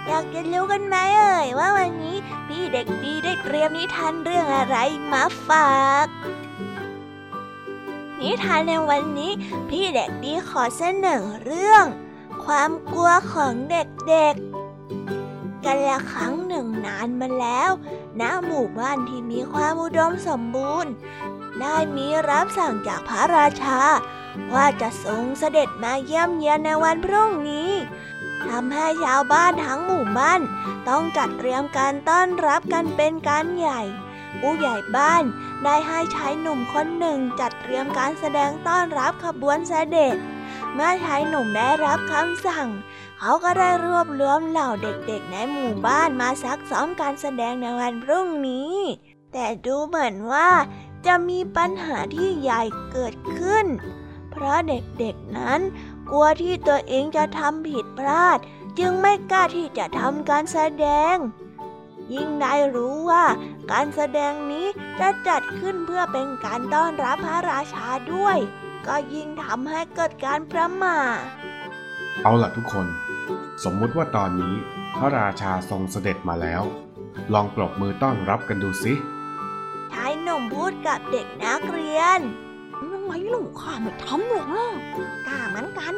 อยากจะรู้กันไหมเอ่ยว่าวันนี้พี่เด็กดีได้เตรียมนิทานเรื่องอะไรมาฝากนิทานในวันนี้พี่เด็กดีขอเสนอเรื่อง ความกลัวของเด็กๆกันละครั้ง นานมาแล้วณหมู่บ้านที่มีความอุดมสมบูรณ์ ได้มีรับสั่งจากพระราชา ว่าจะทรงเสด็จมาเยี่ยมเยียนในวันพรุ่งนี้ทำให้ชาวบ้านทั้งหมู่บ้านต้องจัดเตรียมการต้อนรับกันเป็นการใหญ่ ผู้ใหญ่บ้านได้ให้ชายหนุ่มคนหนึ่งจัดเตรียมการแสดงต้อนรับขบวนเสด็จ เมื่อชายหนุ่มได้รับคำสั่ง เขาก็ได้รวบรวมเหล่าเด็กๆในหมู่บ้านมาซักซ้อมการแสดงในวันพรุ่งนี้ แต่ดูเหมือนว่าจะมีปัญหาที่ใหญ่เกิดขึ้น เพราะเด็กๆนั้นกลัวที่ตัวเองจะทำผิดพลาด จึงไม่กล้าที่จะทำการแสดง ยิ่งได้รู้ว่าการแสดงนี้จะจัดขึ้นเพื่อเป็นการต้อนรับพระราชาด้วย ก็ยิ่งทำให้เกิดการประมาทเอาล่ะทุกคน สมมุติว่าตอนนี้พระราชาทรงเสด็จมาแล้ว ลองปรบมือต้อนรับกันดูสิชายหนุ่มพูดกับเด็กนักเรียนยังไงลูกข้าไม่ทำหรอกนะกล้าเหมือนกัน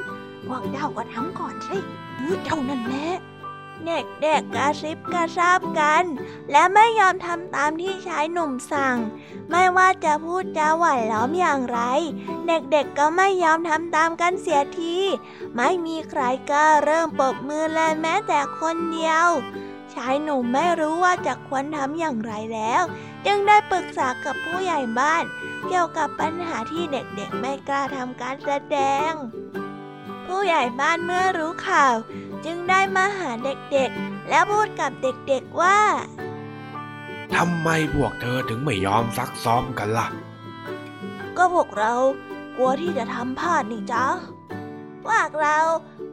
พวกเจ้าก็ทำก่อนสิเออเจ้านั่นแหละ เด็กๆกระซิบกระซาบกัน และไม่ยอมทำตามที่ชายหนุ่มสั่ง ไม่ว่าจะพูดจาหวานล้อมอย่างไร เด็กๆก็ไม่ยอมทำตามกันเสียที ไม่มีใครกล้าเริ่มปรบมือเลยแม้แต่คนเดียวชายหนุ่มไม่รู้ว่าจะควรทำอย่างไรแล้ว จึงได้ปรึกษากับผู้ใหญ่บ้าน เกี่ยวกับปัญหาที่เด็กๆไม่กล้าทำการแสดง ผู้ใหญ่บ้านเมื่อรู้ข่าว จึงได้มาหาเด็กๆ และพูดกับเด็กๆว่าทำไมพวกเธอถึงไม่ยอมซักซ้อมกันล่ะ ก็พวกเรากลัวที่จะทำพลาดนี่จ้าพวกเรา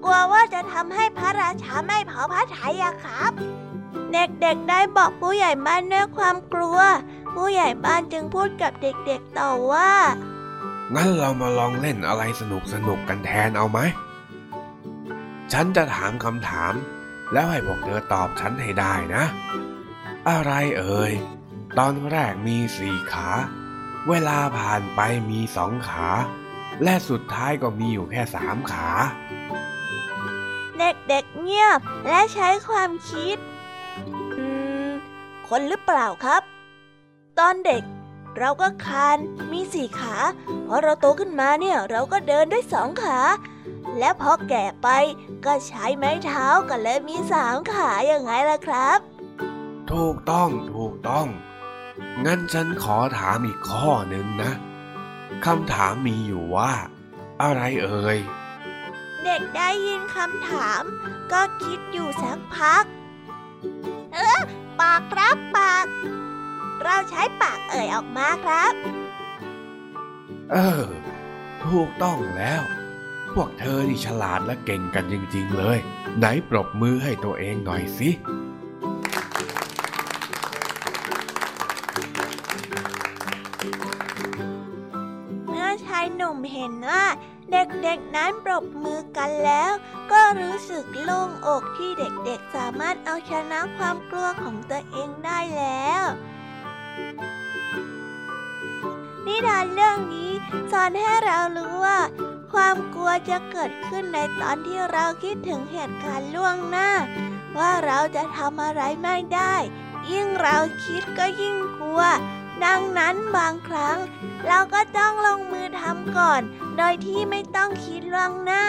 กลัวว่าจะทำให้พระราชาไม่พอพระทัยอะครับ เด็กๆได้บอกผู้ใหญ่บ้านด้วยความกลัว ผู้ใหญ่บ้านจึงพูดกับเด็กๆต่อว่า งั้นเรามาลองเล่นอะไรสนุกสนุกๆกันแทนเอาไหม ฉันจะถามคำถาม แล้วให้พวกเธอตอบฉันให้ได้นะ อะไรเอ่ย ตอนแรกมีสี่ขา เวลาผ่านไปมีสองขา และสุดท้ายก็มีอยู่แค่สามขา เด็กๆเงียบและใช้ความคิด อืม คนหรือเปล่าครับ ตอนเด็กเราก็คานมีสี่ขา พอเราโตขึ้นมาเนี่ยเราก็เดินด้วยสองขา และพอแก่ไปก็ใช้ไม้เท้ากันเลยมีสามขาอย่างไงล่ะครับ ถูกต้องถูกต้อง งั้นฉันขอถามอีกข้อหนึ่งนะคำถามมีอยู่ว่า อะไรเอ่ย เด็กได้ยินคำถาม ก็คิดอยู่สักพัก เออปากครับปาก เราใช้ปากเอ่ยออกมาครับ เออ ถูกต้องแล้ว พวกเธอนี่ฉลาดและเก่งกันจริงๆเลย ไหนปรบมือให้ตัวเองหน่อยสิเมื่อชายหนุ่มเห็นว่า เด็กๆนั้นปรบมือกันแล้ว ก็รู้สึกโล่งอกที่เด็กๆสามารถเอาชนะความกลัวของตัวเองได้แล้วนิทานเรื่องนี้สอนให้เรารู้ว่าความกลัวจะเกิดขึ้นในตอนที่เราคิดถึงเหตุการณ์ล่วงหน้า ว่าเราจะทำอะไรไม่ได้ ยิ่งเราคิดก็ยิ่งกลัว ดังนั้นบางครั้ง เราก็ต้องลงมือทำก่อน โดยที่ไม่ต้องคิดล่วงหน้า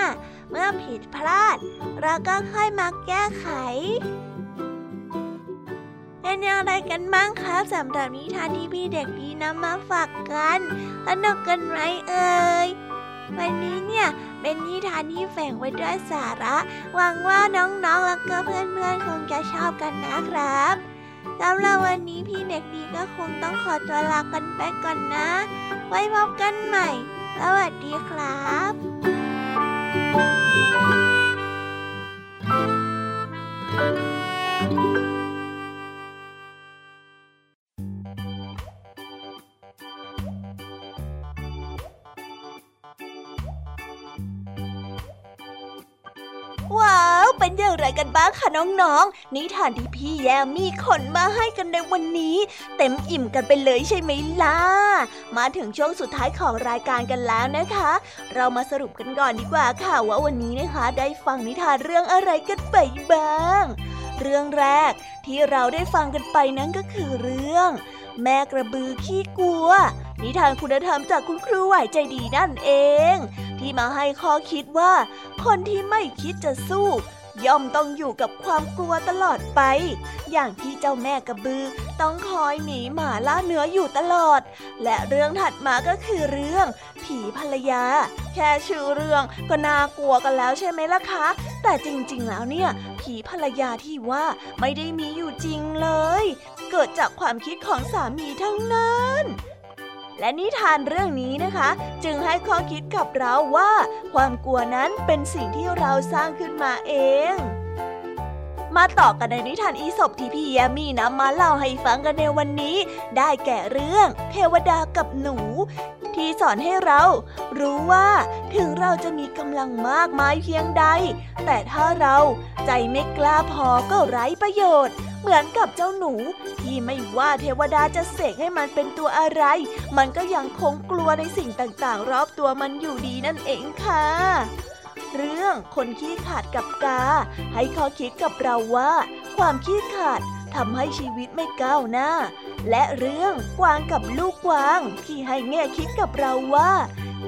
เมื่อผิดพลาด เราก็ค่อยมาแก้ไขเป็นอย่างไรกันบ้างคะสำหรับนิทานที่พี่เด็กดีนำมาฝากกันสนุกกันไหมเอ่ย วันนี้เนี่ยเป็นนิทานที่แฝงไว้ด้วยสาระ หวังว่าน้องๆ แล้วก็เพื่อนๆ คงจะชอบกันนะครับสำหรับวันนี้พี่เด็กดีก็คงต้องขอตัวลากันไปก่อนนะ ไว้พบกันใหม่ สวัสดีครับว้ เป็นอย่างไรกันบ้างคะน้องๆ นิทานที่พี่แยมมีขนมาให้กันในวันนี้ เต็มอิ่มกันไปเลยใช่ไหมล่ะ มาถึงช่วงสุดท้ายของรายการกันแล้วนะคะ เรามาสรุปกันก่อนดีกว่าค่ะว่าวันนี้นะคะ ได้ฟังนิทานเรื่องอะไรกันไปบ้าง เรื่องแรกที่เราได้ฟังกันไปนั้นก็คือเรื่อง แม่กระบือขี้กลัว นิทานคุณธรรมจากคุณครูไหวใจดีนั่นเอง ที่มาให้ข้อคิดว่า คนที่ไม่คิดจะสู้ ย่อมต้องอยู่กับความกลัวตลอดไป อย่างที่เจ้าแม่กระบือต้องคอยหนีหมาล่าเนื้ออยู่ตลอด และเรื่องถัดมาก็คือเรื่อง ผีภรรยา แค่ชื่อเรื่องก็น่ากลัวกันแล้วใช่ไหมล่ะคะ แต่จริงๆแล้วเนี่ย ผีภรรยาที่ว่าไม่ได้มีอยู่จริงเลย เกิดจากความคิดของสามีทั้งนั้น และนิทานเรื่องนี้นะคะ จึงให้ข้อคิดกับเราว่า ความกลัวนั้นเป็นสิ่งที่เราสร้างขึ้นมาเอง มาต่อกันในนิทานอีสบที่พี่แยมมี่นำมาเล่าให้ฟังกันในวันนี้ ได้แก่เรื่อง เทวดากับหนู ที่สอนให้เรา รู้ว่าถึงเราจะมีกำลังมากมายเพียงใด แต่ถ้าเราใจไม่กล้าพอก็ไร้ประโยชน์ เหมือนกับเจ้าหนู ที่ไม่ว่าเทวดาจะเสกให้มันเป็นตัวอะไร มันก็ยังคงกลัวในสิ่งต่างๆ รอบตัวมันอยู่ดีนั่นเองค่ะ เรื่องคนขี้ขาดกับกา ให้ข้อคิดกับเราว่า ความขี้ขาดทำให้ชีวิตไม่ก้าวหน้า และเรื่องกวางกับลูกกวางที่ให้แง่คิดกับเราว่า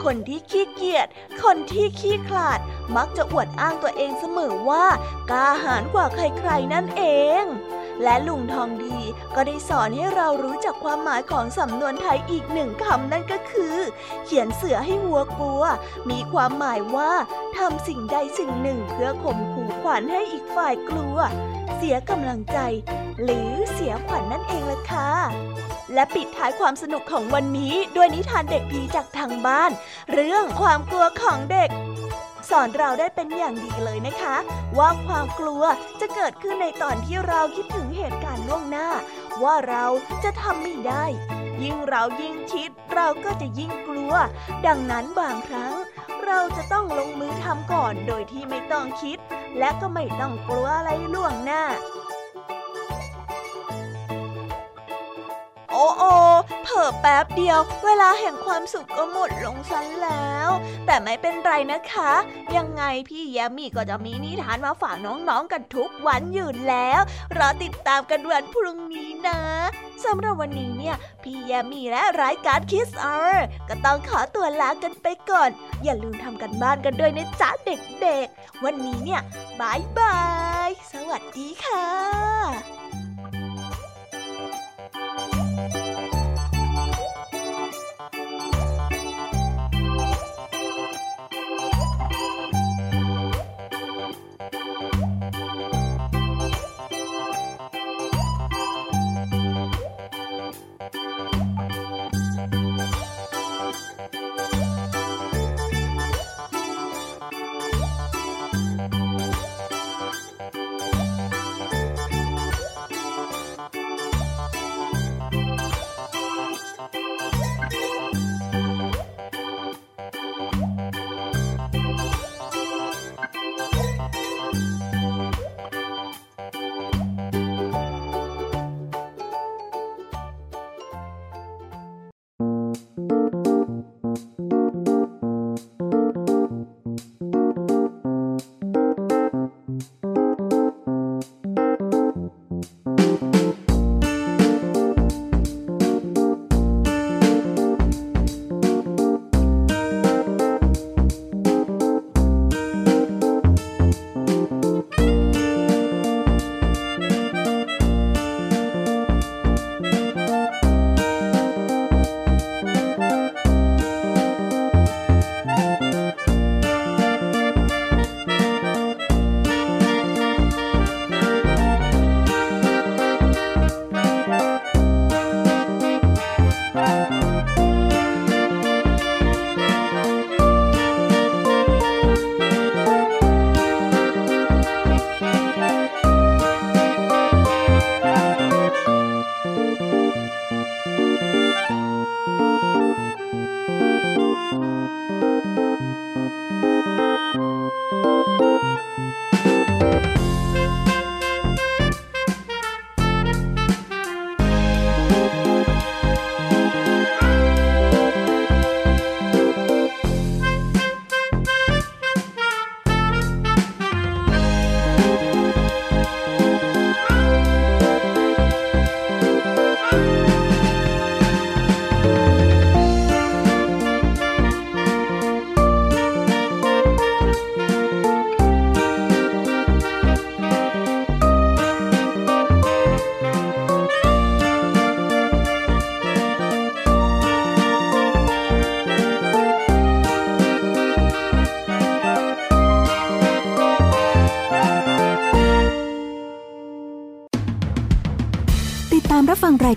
คนที่ขี้เกียจคนที่ขี้ขลาด มักจะอวดอ้างตัวเองเสมอว่ากาหาญกว่าใครๆนั่นเอง และลุงทองดีก็ได้สอนให้เรารู้จักความหมายของสำนวนไทยอีกหนึ่งคำนั่นก็คือ เขียนเสือให้วัวกลัว มีความหมายว่าทำสิ่งใดสิ่งหนึ่งเพื่อข่มขู่ขวัญให้อีกฝ่ายกลัว เสียกำลังใจ หรือเสียขวัญนนั่นเองล่ะค่ะและปิดท้ายความสนุกของวันนี้ด้วยนิทานเด็กผีจากทางบ้าน เรื่องความกลัวของเด็ก สอนเราได้เป็นอย่างดีเลยนะคะ ว่าความกลัวจะเกิดขึ้นในตอนที่เราคิดถึงเหตุการณ์ล่วงหน้า ว่าเราจะทำไม่ได้ ยิ่งเรายิ่งคิด เราก็จะยิ่งกลัว ดังนั้นบางครั้ง เราจะต้องลงมือทำก่อนโดยที่ไม่ต้องคิด และก็ไม่ต้องกลัวอะไรล่วงหน้า โอ้โอเผอแป๊บเดียว เวลาแห่งความสุขก็หมดลงซะแล้ว แต่ไม่เป็นไรนะคะ ยังไงพี่แยมมี่ก็จะมีนิทานมาฝากน้องๆกันทุกวันอยู่แล้ว รอติดตามกันวันพรุ่งนี้นะสำหรับวันนี้เนี่ย พี่แยมมี่และรายการคิสอาร์ก็ต้องขอตัวลากันไปก่อน อย่าลืมทำกันบ้านกันด้วยนะจ๊ะเด็กๆ วันนี้เนี่ยบายบาย สวัสดีค่ะ